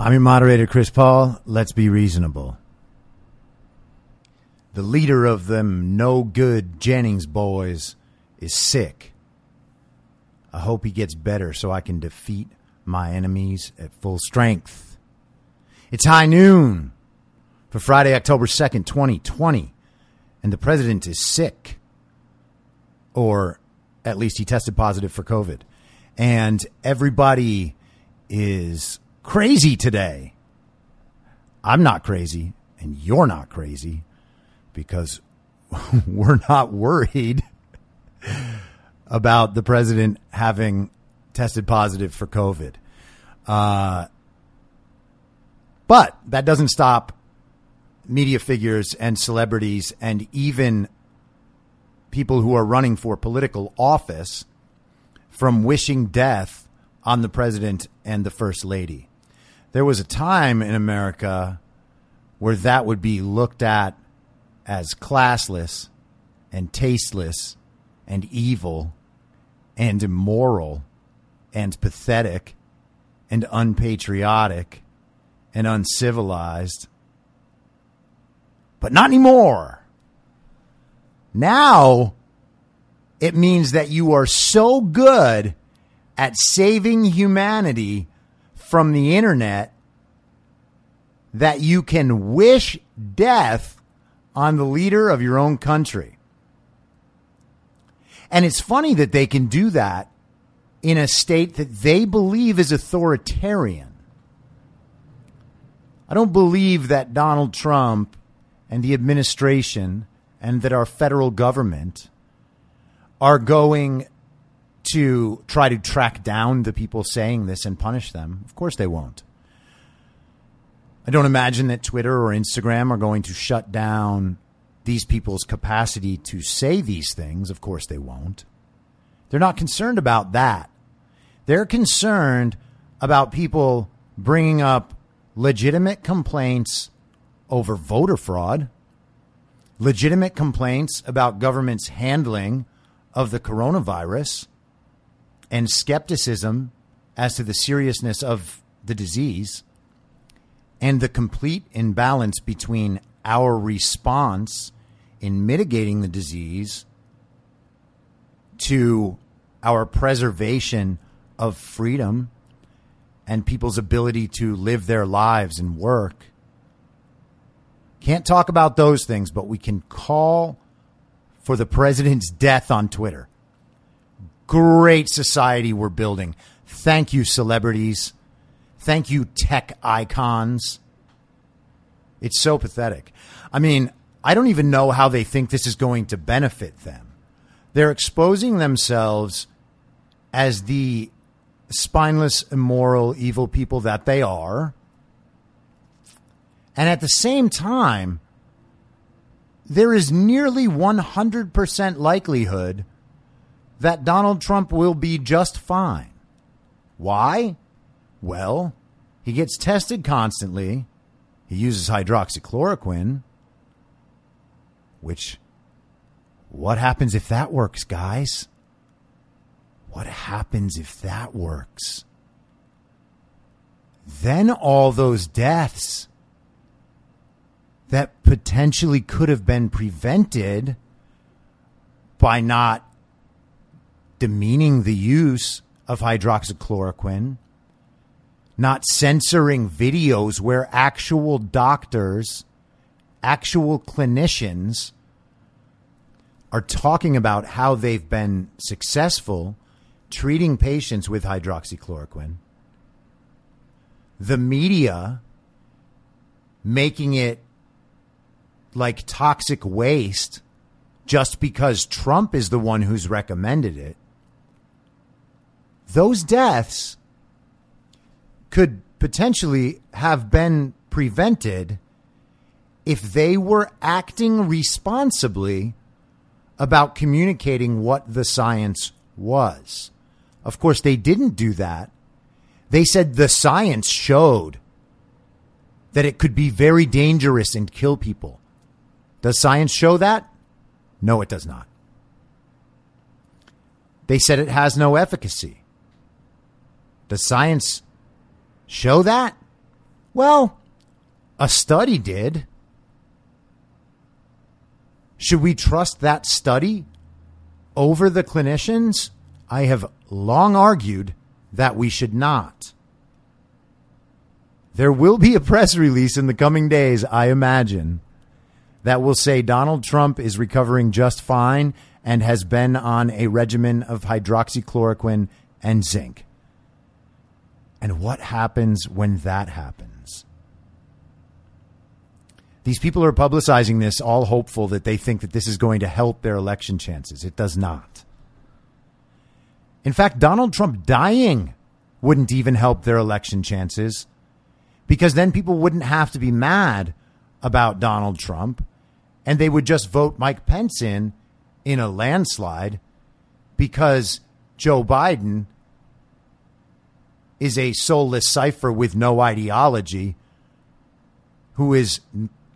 I'm your moderator, Chris Paul. Let's be reasonable. The leader of them no good Jennings boys is sick. I hope he gets better so I can defeat my enemies at full strength. It's high noon for Friday, October 2nd, 2020, and the president is sick. Or at least he tested positive for COVID. And everybody is crazy today. I'm not crazy, and you're not crazy because we're not worried about the president having tested positive for COVID. Uh, but that doesn't stop media figures and celebrities and even people who are running for political office from wishing death on the president and the first lady. There was a time in America where that would be looked at as classless and tasteless and evil and immoral and pathetic and unpatriotic and uncivilized. But not anymore. Now it means that you are so good at saving humanity from the internet that you can wish death on the leader of your own country. And it's funny that they can do that in a state that they believe is authoritarian. I don't believe that Donald Trump and the administration and that our federal government are going to try to track down the people saying this and punish them. Of course, they won't. I don't imagine that Twitter or Instagram are going to shut down these people's capacity to say these things. Of course, they won't. They're not concerned about that. They're concerned about people bringing up legitimate complaints over voter fraud, legitimate complaints about government's handling of the coronavirus, and skepticism as to the seriousness of the disease and the complete imbalance between our response in mitigating the disease to our preservation of freedom and people's ability to live their lives and work. Can't talk about those things, but we can call for the president's death on Twitter. Great society we're building. Thank you, celebrities. Thank you, tech icons. It's so pathetic. I mean, I don't even know how they think this is going to benefit them. They're exposing themselves as the spineless, immoral, evil people that they are. And at the same time, there is nearly 100% likelihood that Donald Trump will be just fine. Why? Well, He gets tested constantly. He uses hydroxychloroquine, which, what happens if that works, guys? What happens if that works? Then all those deaths that potentially could have been prevented by not demeaning the use of hydroxychloroquine, not censoring videos where actual doctors, actual clinicians are talking about how they've been successful treating patients with hydroxychloroquine. The media making it like toxic waste just because Trump is the one who's recommended it. Those deaths could potentially have been prevented if they were acting responsibly about communicating what the science was. Of course, they didn't do that. They said the science showed that it could be very dangerous and kill people. Does science show that? No, it does not. They said it has no efficacy. Does science show that? Well, a study did. Should we trust that study over the clinicians? I have long argued that we should not. There will be a press release in the coming days, I imagine, that will say Donald Trump is recovering just fine and has been on a regimen of hydroxychloroquine and zinc. And what happens when that happens? These people are publicizing this all hopeful that they think that this is going to help their election chances. It does not. In fact, Donald Trump dying wouldn't even help their election chances because then people wouldn't have to be mad about Donald Trump and they would just vote Mike Pence in in a landslide because Joe Biden is a soulless cipher with no ideology who is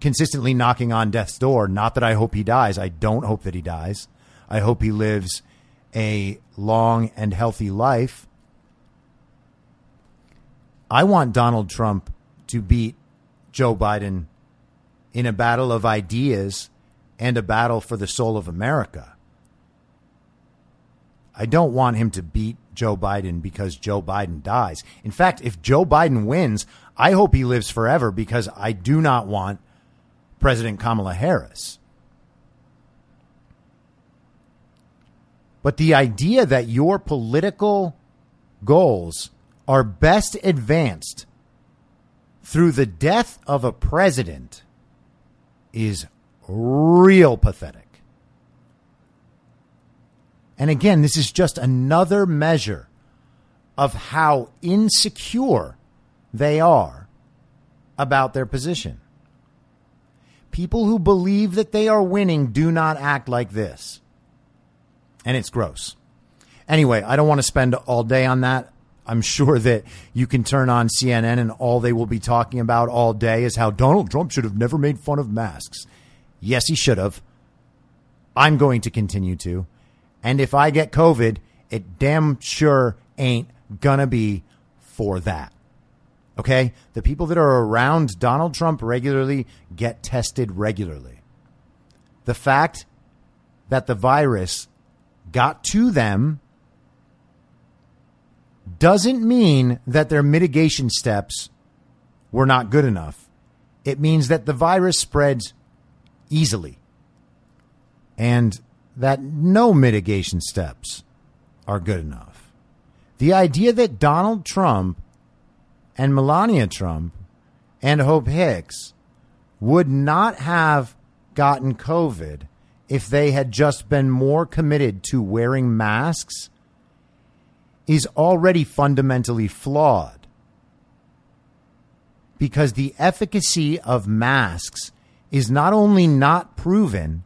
consistently knocking on death's door. Not that I hope he dies. I don't hope that he dies. I hope he lives a long and healthy life. I want Donald Trump to beat Joe Biden in a battle of ideas and a battle for the soul of America. I don't want him to beat Joe Biden because Joe Biden dies. In fact, if Joe Biden wins, I hope he lives forever because I do not want President Kamala Harris. But the idea that your political goals are best advanced through the death of a president is real pathetic. And again, this is just another measure of how insecure they are about their position. People who believe that they are winning do not act like this. And it's gross. Anyway, I don't want to spend all day on that. I'm sure that you can turn on CNN and all they will be talking about all day is how Donald Trump should have never made fun of masks. Yes, he should have. I'm going to continue to. And if I get COVID, it damn sure ain't gonna be for that. Okay? The people that are around Donald Trump regularly get tested regularly. The fact that the virus got to them doesn't mean that their mitigation steps were not good enough. It means that the virus spreads easily and that no mitigation steps are good enough. The idea that Donald Trump and Melania Trump and Hope Hicks would not have gotten COVID if they had just been more committed to wearing masks is already fundamentally flawed because the efficacy of masks is not only not proven,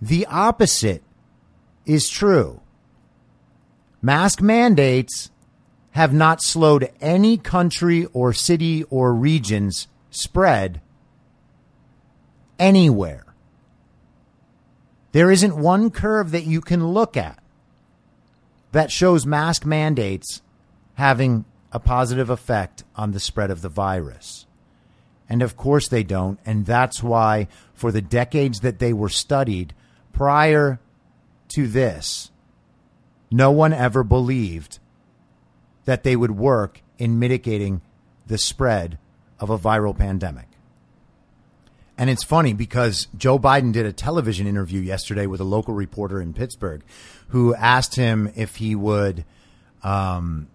the opposite is true. Mask mandates have not slowed any country or city or region's spread anywhere. There isn't one curve that you can look at that shows mask mandates having a positive effect on the spread of the virus. And of course they don't. And that's why, for the decades that they were studied prior to this, no one ever believed that they would work in mitigating the spread of a viral pandemic. And it's funny because Joe Biden did a television interview yesterday with a local reporter in Pittsburgh who asked him if he would um,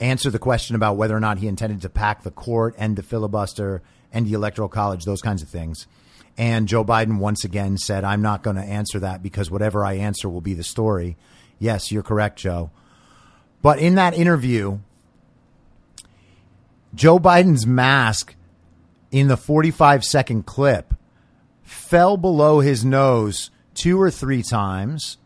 answer the question about whether or not he intended to pack the court and the filibuster and the electoral college, those kinds of things. And Joe Biden once again said, I'm not going to answer that because whatever I answer will be the story. Yes, you're correct, Joe. But in that interview, Joe Biden's mask in the 45 second clip fell below his nose two or three times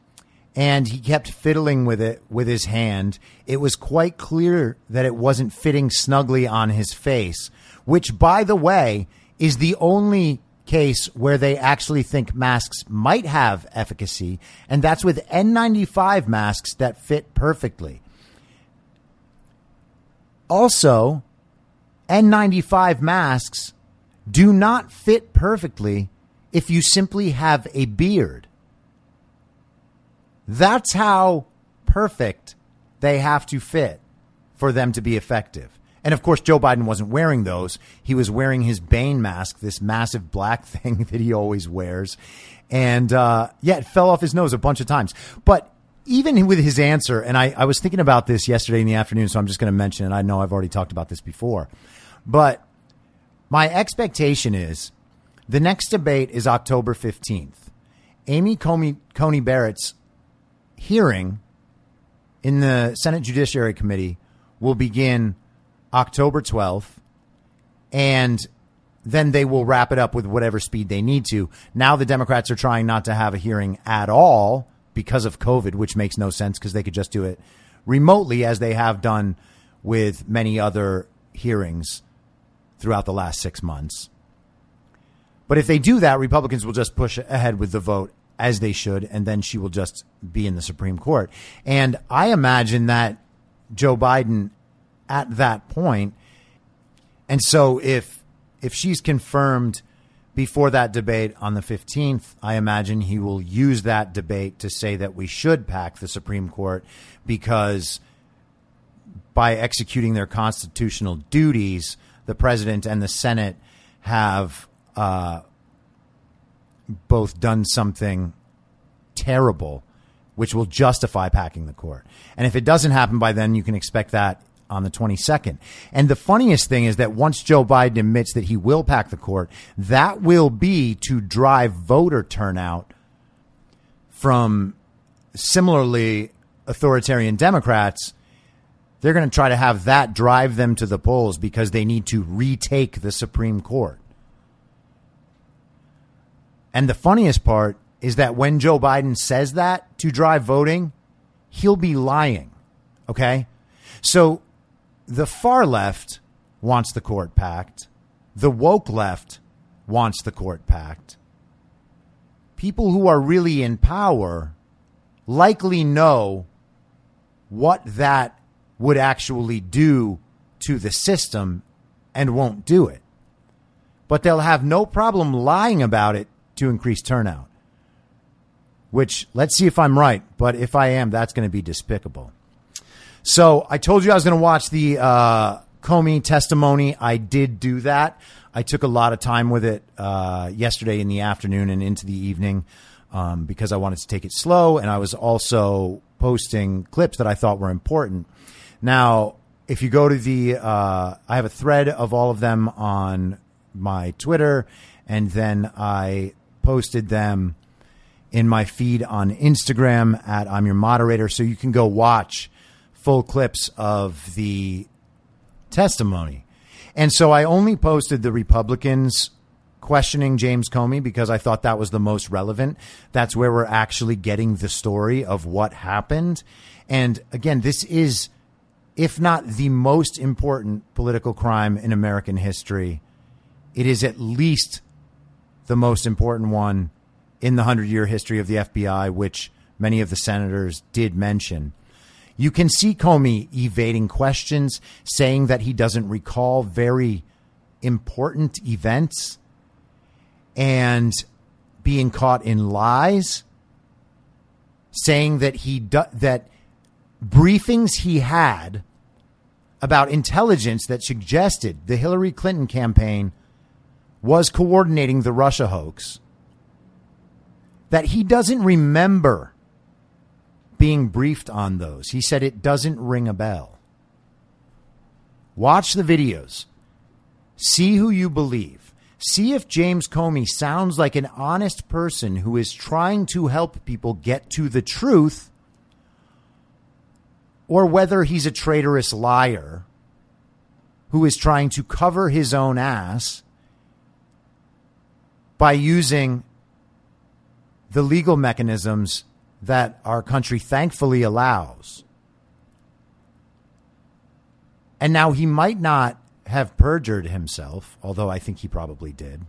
and he kept fiddling with it with his hand. It was quite clear that it wasn't fitting snugly on his face, which, by the way, is the only case where they actually think masks might have efficacy, and that's with N95 masks that fit perfectly. Also, N95 masks do not fit perfectly if you simply have a beard. That's how perfect they have to fit for them to be effective. And of course, Joe Biden wasn't wearing those. He was wearing his Bane mask, this massive black thing that he always wears. And uh, yeah, it fell off his nose a bunch of times. But even with his answer, and I, I was thinking about this yesterday in the afternoon, so I'm just going to mention it. I know I've already talked about this before. But my expectation is the next debate is October 15th. Amy Coney, Coney Barrett's hearing in the Senate Judiciary Committee will begin October 12th, and then they will wrap it up with whatever speed they need to. Now the Democrats are trying not to have a hearing at all because of COVID, which makes no sense because they could just do it remotely as they have done with many other hearings throughout the last six months. But if they do that, Republicans will just push ahead with the vote as they should, and then she will just be in the Supreme Court. And I imagine that Joe Biden at that point. and so if if she's confirmed before that debate on the 15th, I imagine he will use that debate to say that we should pack the Supreme Court because by executing their constitutional duties, the president and the Senate have uh, both done something terrible, which will justify packing the court. And if it doesn't happen by then, you can expect that on the 22nd. And the funniest thing is that once Joe Biden admits that he will pack the court, that will be to drive voter turnout from similarly authoritarian Democrats they're going to try to have that drive them to the polls because they need to retake the Supreme Court. And the funniest part is that when Joe Biden says that to drive voting, he'll be lying. Okay? So the far left wants the court packed, the woke left wants the court packed. People who are really in power likely know what that would actually do to the system and won't do it. But they'll have no problem lying about it to increase turnout. Which, let's see if I'm right, but if I am, that's going to be despicable. So I told you I was going to watch the uh, Comey testimony. I did do that. I took a lot of time with it uh, yesterday in the afternoon and into the evening um, because I wanted to take it slow. And I was also posting clips that I thought were important. Now, if you go to the, uh, I have a thread of all of them on my Twitter, and then I posted them in my feed on Instagram at I'm your moderator, so you can go watch full clips of the testimony. And so I only posted the Republicans questioning James Comey because I thought that was the most relevant. That's where we're actually getting the story of what happened. And again, this is if not the most important political crime in American history, it is at least the most important one in the 100 year history of the FBI, which many of the senators did mention. You can see Comey evading questions, saying that he doesn't recall very important events and being caught in lies, saying that he do- that briefings he had about intelligence that suggested the Hillary Clinton campaign was coordinating the Russia hoax that he doesn't remember being briefed on those. He said it doesn't ring a bell. Watch the videos. See who you believe. See if James Comey sounds like an honest person who is trying to help people get to the truth or whether he's a traitorous liar who is trying to cover his own ass by using the legal mechanisms that our country thankfully allows. And now he might not have perjured himself, although I think he probably did.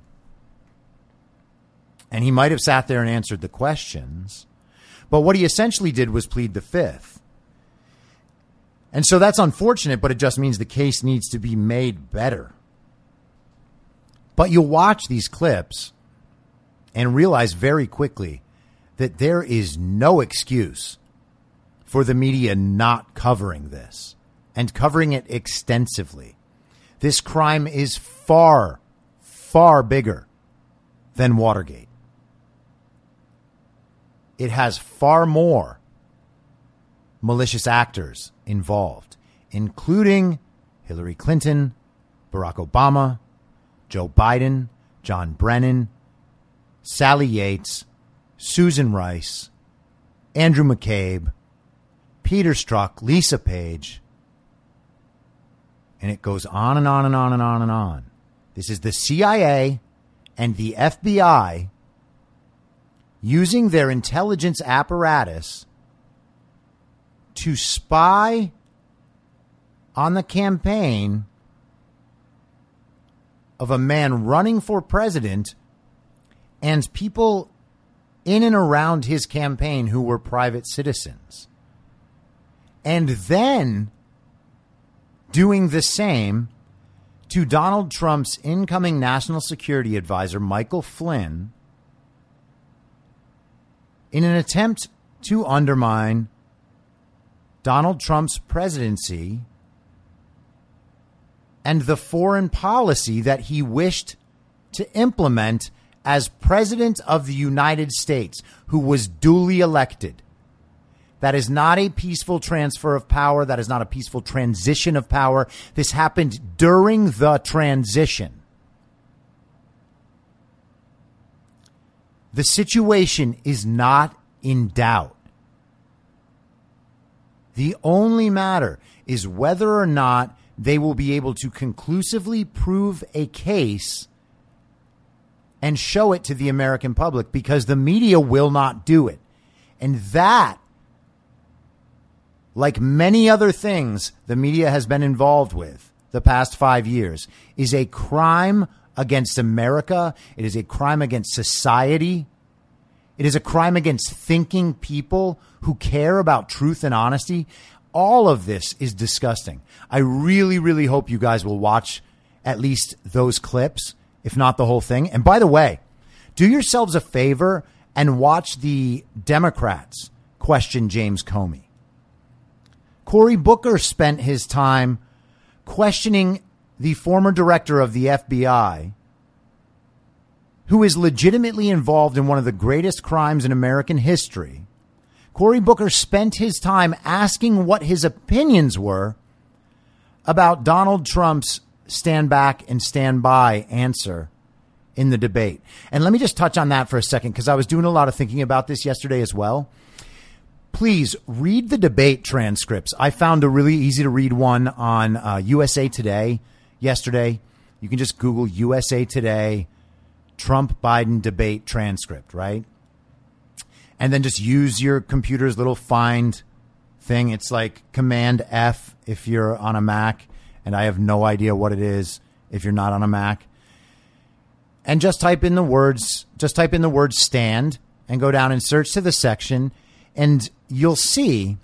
And he might have sat there and answered the questions. But what he essentially did was plead the fifth. And so that's unfortunate, but it just means the case needs to be made better. But you'll watch these clips and realize very quickly that there is no excuse for the media not covering this and covering it extensively. This crime is far, far bigger than Watergate. It has far more malicious actors involved, including Hillary Clinton, Barack Obama, Joe Biden, John Brennan, Sally Yates, Susan Rice, Andrew McCabe, Peter Strzok, Lisa Page, and it goes on and on and on and on and on. This is the CIA and the FBI using their intelligence apparatus to spy on the campaign of a man running for president and people in and around his campaign who were private citizens. And then doing the same to Donald Trump's incoming national security advisor, Michael Flynn, in an attempt to undermine Donald Trump's presidency and the foreign policy that he wished to implement as President of the United States, who was duly elected. That is not a peaceful transfer of power. That is not a peaceful transition of power. This happened during the transition. The situation is not in doubt. The only matter is whether or not they will be able to conclusively prove a case and show it to the American public because the media will not do it. And that, like many other things the media has been involved with the past five years, is a crime against America. It is a crime against society. It is a crime against thinking people who care about truth and honesty. All of this is disgusting. I really, really hope you guys will watch at least those clips if not the whole thing. And by the way, do yourselves a favor and watch the Democrats question James Comey. Cory Booker spent his time questioning the former director of the FBI, who is legitimately involved in one of the greatest crimes in American history. Cory Booker spent his time asking what his opinions were about Donald Trump's stand back and stand by answer in the debate. And let me just touch on that for a second because I was doing a lot of thinking about this yesterday as well. Please read the debate transcripts. I found a really easy to read one on uh, USA Today yesterday. You can just Google USA Today Trump Biden debate transcript, right? And then just use your computer's little find thing. It's like Command F if you're on a Mac, and I have no idea what it is if you're not on a Mac. And just type in the words, just type in the word stand and go down and search to the section, and you'll see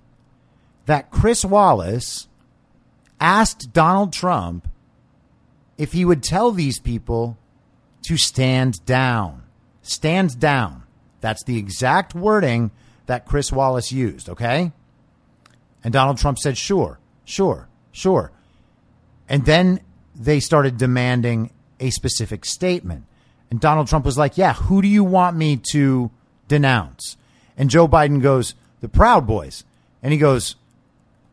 that Chris Wallace asked Donald Trump if he would tell these people to stand down. Stand down. That's the exact wording that Chris Wallace used, okay? And Donald Trump said, sure, sure, sure. And then they started demanding a specific statement. And Donald Trump was like, yeah, who do you want me to denounce? And Joe Biden goes, the Proud Boys. And he goes,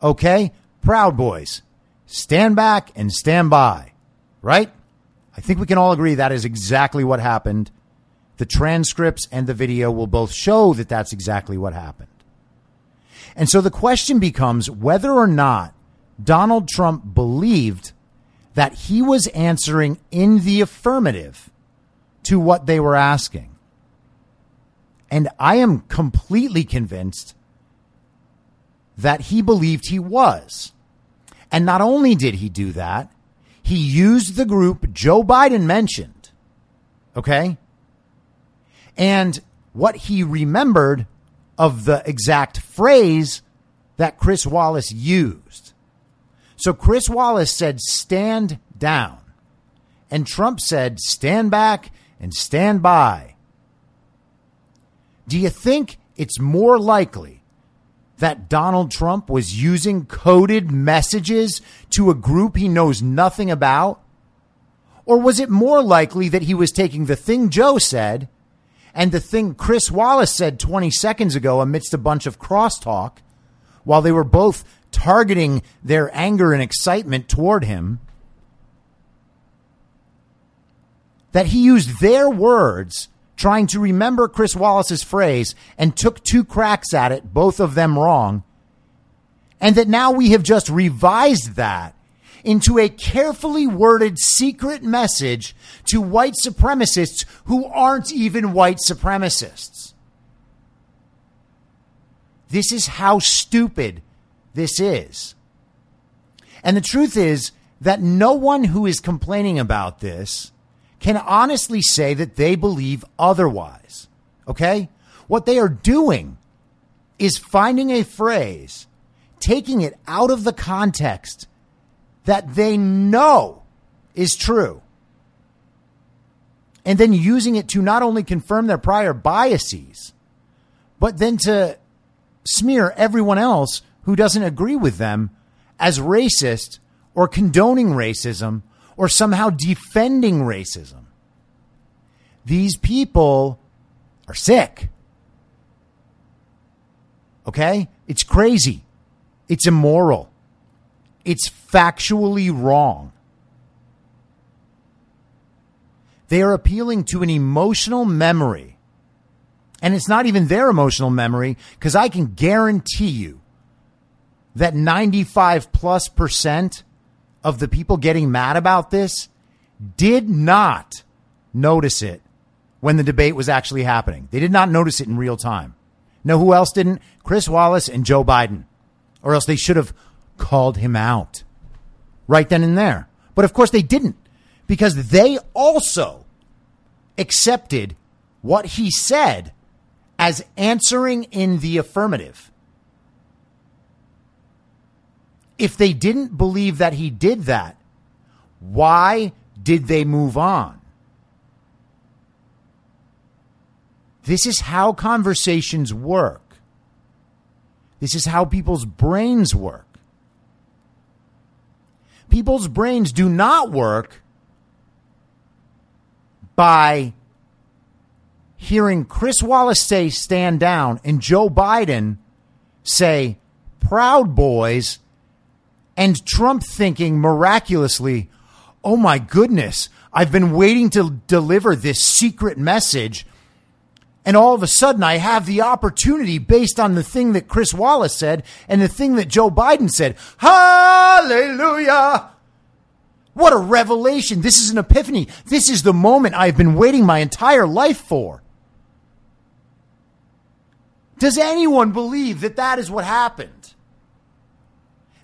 okay, Proud Boys, stand back and stand by, right? I think we can all agree that is exactly what happened. The transcripts and the video will both show that that's exactly what happened. And so the question becomes whether or not Donald Trump believed that he was answering in the affirmative to what they were asking. And I am completely convinced that he believed he was. And not only did he do that, he used the group Joe Biden mentioned. Okay. And what he remembered of the exact phrase that Chris Wallace used. So Chris Wallace said, stand down. And Trump said, stand back and stand by. Do you think it's more likely that Donald Trump was using coded messages to a group he knows nothing about? Or was it more likely that he was taking the thing Joe said and the thing Chris Wallace said 20 seconds ago amidst a bunch of crosstalk while they were both targeting their anger and excitement toward him? That he used their words trying to remember Chris Wallace's phrase and took two cracks at it, both of them wrong. And that now we have just revised that into a carefully worded secret message to white supremacists who aren't even white supremacists. This is how stupid this is. And the truth is that no one who is complaining about this can honestly say that they believe otherwise. Okay? What they are doing is finding a phrase, taking it out of the context that they know is true, and then using it to not only confirm their prior biases, but then to smear everyone else who doesn't agree with them as racist or condoning racism or somehow defending racism. These people are sick. Okay? It's crazy. It's immoral. It's factually wrong. They are appealing to an emotional memory. And it's not even their emotional memory because I can guarantee you that 95 plus percent of the people getting mad about this did not notice it when the debate was actually happening. They did not notice it in real time. Know who else didn't? Chris Wallace and Joe Biden. Or else they should have called him out right then and there. But of course they didn't because they also accepted what he said as answering in the affirmative. If they didn't believe that he did that, why did they move on? This is how conversations work. This is how people's brains work. People's brains do not work by hearing Chris Wallace say stand down and Joe Biden say proud boys and Trump thinking miraculously, oh my goodness, I've been waiting to deliver this secret message. And all of a sudden, I have the opportunity based on the thing that Chris Wallace said and the thing that Joe Biden said. Hallelujah! What a revelation. This is an epiphany. This is the moment I've been waiting my entire life for. Does anyone believe that that is what happened?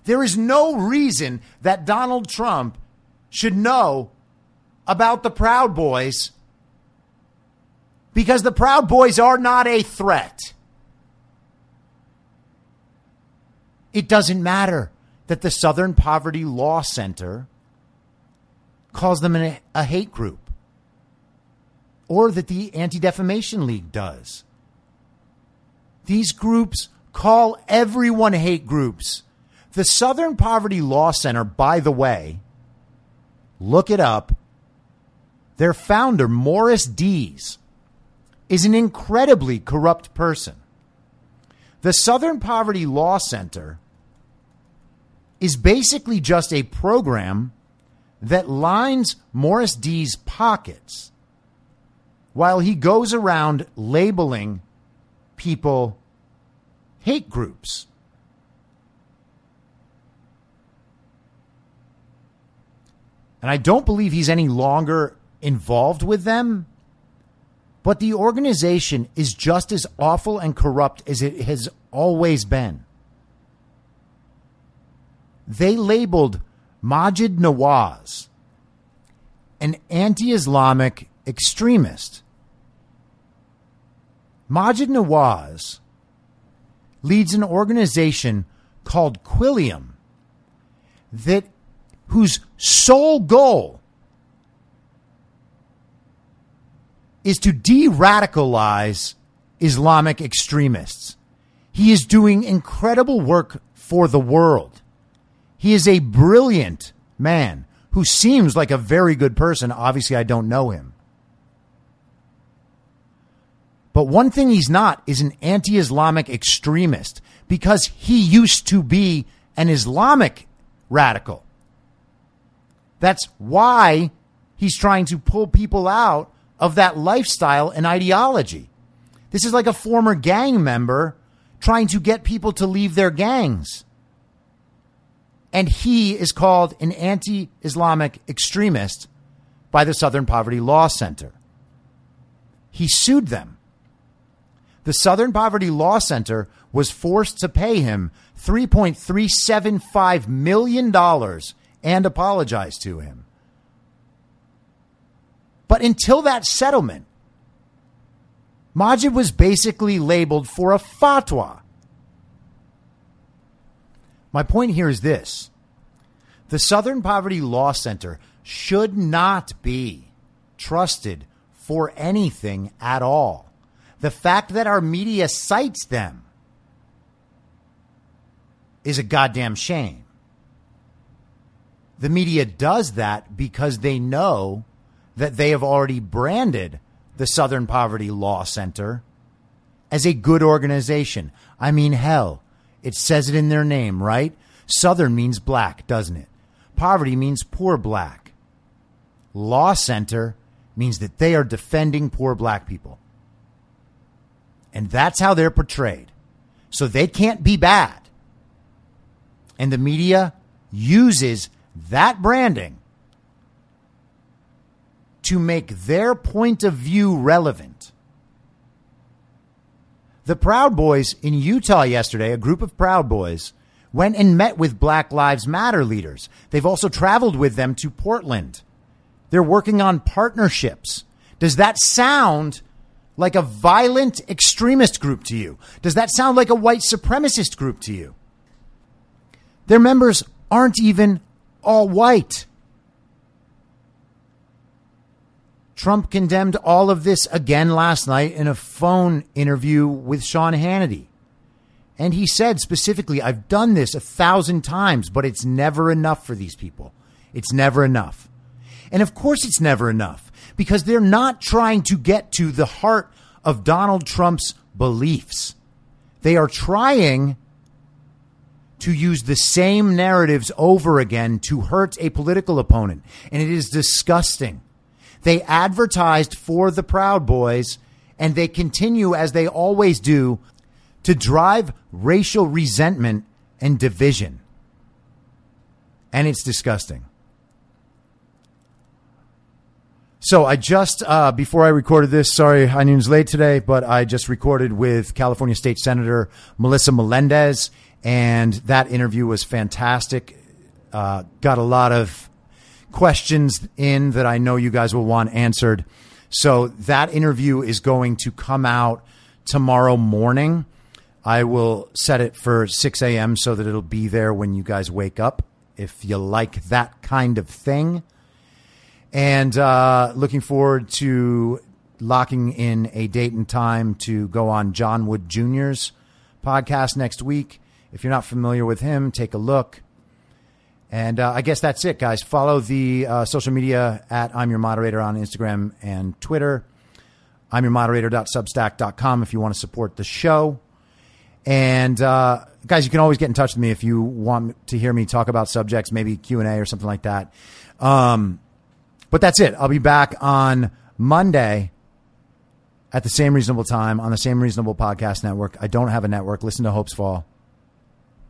There is no reason that Donald Trump should know about the Proud Boys because the Proud Boys are not a threat. It doesn't matter that the Southern Poverty Law Center calls them a, a hate group or that the Anti Defamation League does. These groups call everyone hate groups. The Southern Poverty Law Center, by the way, look it up. Their founder, Morris Dees, is an incredibly corrupt person. The Southern Poverty Law Center is basically just a program that lines Morris Dees' pockets while he goes around labeling people hate groups. And I don't believe he's any longer involved with them. But the organization is just as awful and corrupt as it has always been. They labeled Maajid Nawaz an anti Islamic extremist. Maajid Nawaz leads an organization called Quilliam that whose sole goal is to de radicalize Islamic extremists. He is doing incredible work for the world. He is a brilliant man who seems like a very good person. Obviously, I don't know him. But one thing he's not is an anti Islamic extremist because he used to be an Islamic radical. That's why he's trying to pull people out of that lifestyle and ideology. This is like a former gang member trying to get people to leave their gangs. And he is called an anti Islamic extremist by the Southern Poverty Law Center. He sued them. The Southern Poverty Law Center was forced to pay him $3.375 million and apologize to him. But until that settlement, Maajid was basically labeled for a fatwa. My point here is this the Southern Poverty Law Center should not be trusted for anything at all. The fact that our media cites them is a goddamn shame. The media does that because they know that they have already branded the Southern Poverty Law Center as a good organization. I mean, hell, it says it in their name, right? Southern means black, doesn't it? Poverty means poor black. Law Center means that they are defending poor black people. And that's how they're portrayed. So they can't be bad. And the media uses that branding to make their point of view relevant. The Proud Boys in Utah yesterday, a group of Proud Boys, went and met with Black Lives Matter leaders. They've also traveled with them to Portland. They're working on partnerships. Does that sound like a violent extremist group to you? Does that sound like a white supremacist group to you? Their members aren't even all white. Trump condemned all of this again last night in a phone interview with Sean Hannity. And he said specifically, I've done this a thousand times, but it's never enough for these people. It's never enough. And of course, it's never enough because they're not trying to get to the heart of Donald Trump's beliefs. They are trying to use the same narratives over again to hurt a political opponent. And it is disgusting. They advertised for the Proud Boys, and they continue, as they always do, to drive racial resentment and division. And it's disgusting. So I just uh, before I recorded this, sorry, I knew it was late today, but I just recorded with California State Senator Melissa Melendez, And that interview was fantastic. Uh, got a lot of questions in that I know you guys will want answered. So that interview is going to come out tomorrow morning. I will set it for 6 a.m. so that it'll be there when you guys wake up if you like that kind of thing. And uh, looking forward to locking in a date and time to go on John Wood Jr.'s podcast next week. If you're not familiar with him, take a look. And uh, I guess that's it, guys. Follow the uh, social media at I'm Your Moderator on Instagram and Twitter. I'm Your Moderator.substack.com if you want to support the show. And uh, guys, you can always get in touch with me if you want to hear me talk about subjects, maybe Q and A or something like that. Um, but that's it. I'll be back on Monday at the same reasonable time on the same reasonable podcast network. I don't have a network. Listen to Hopes Fall.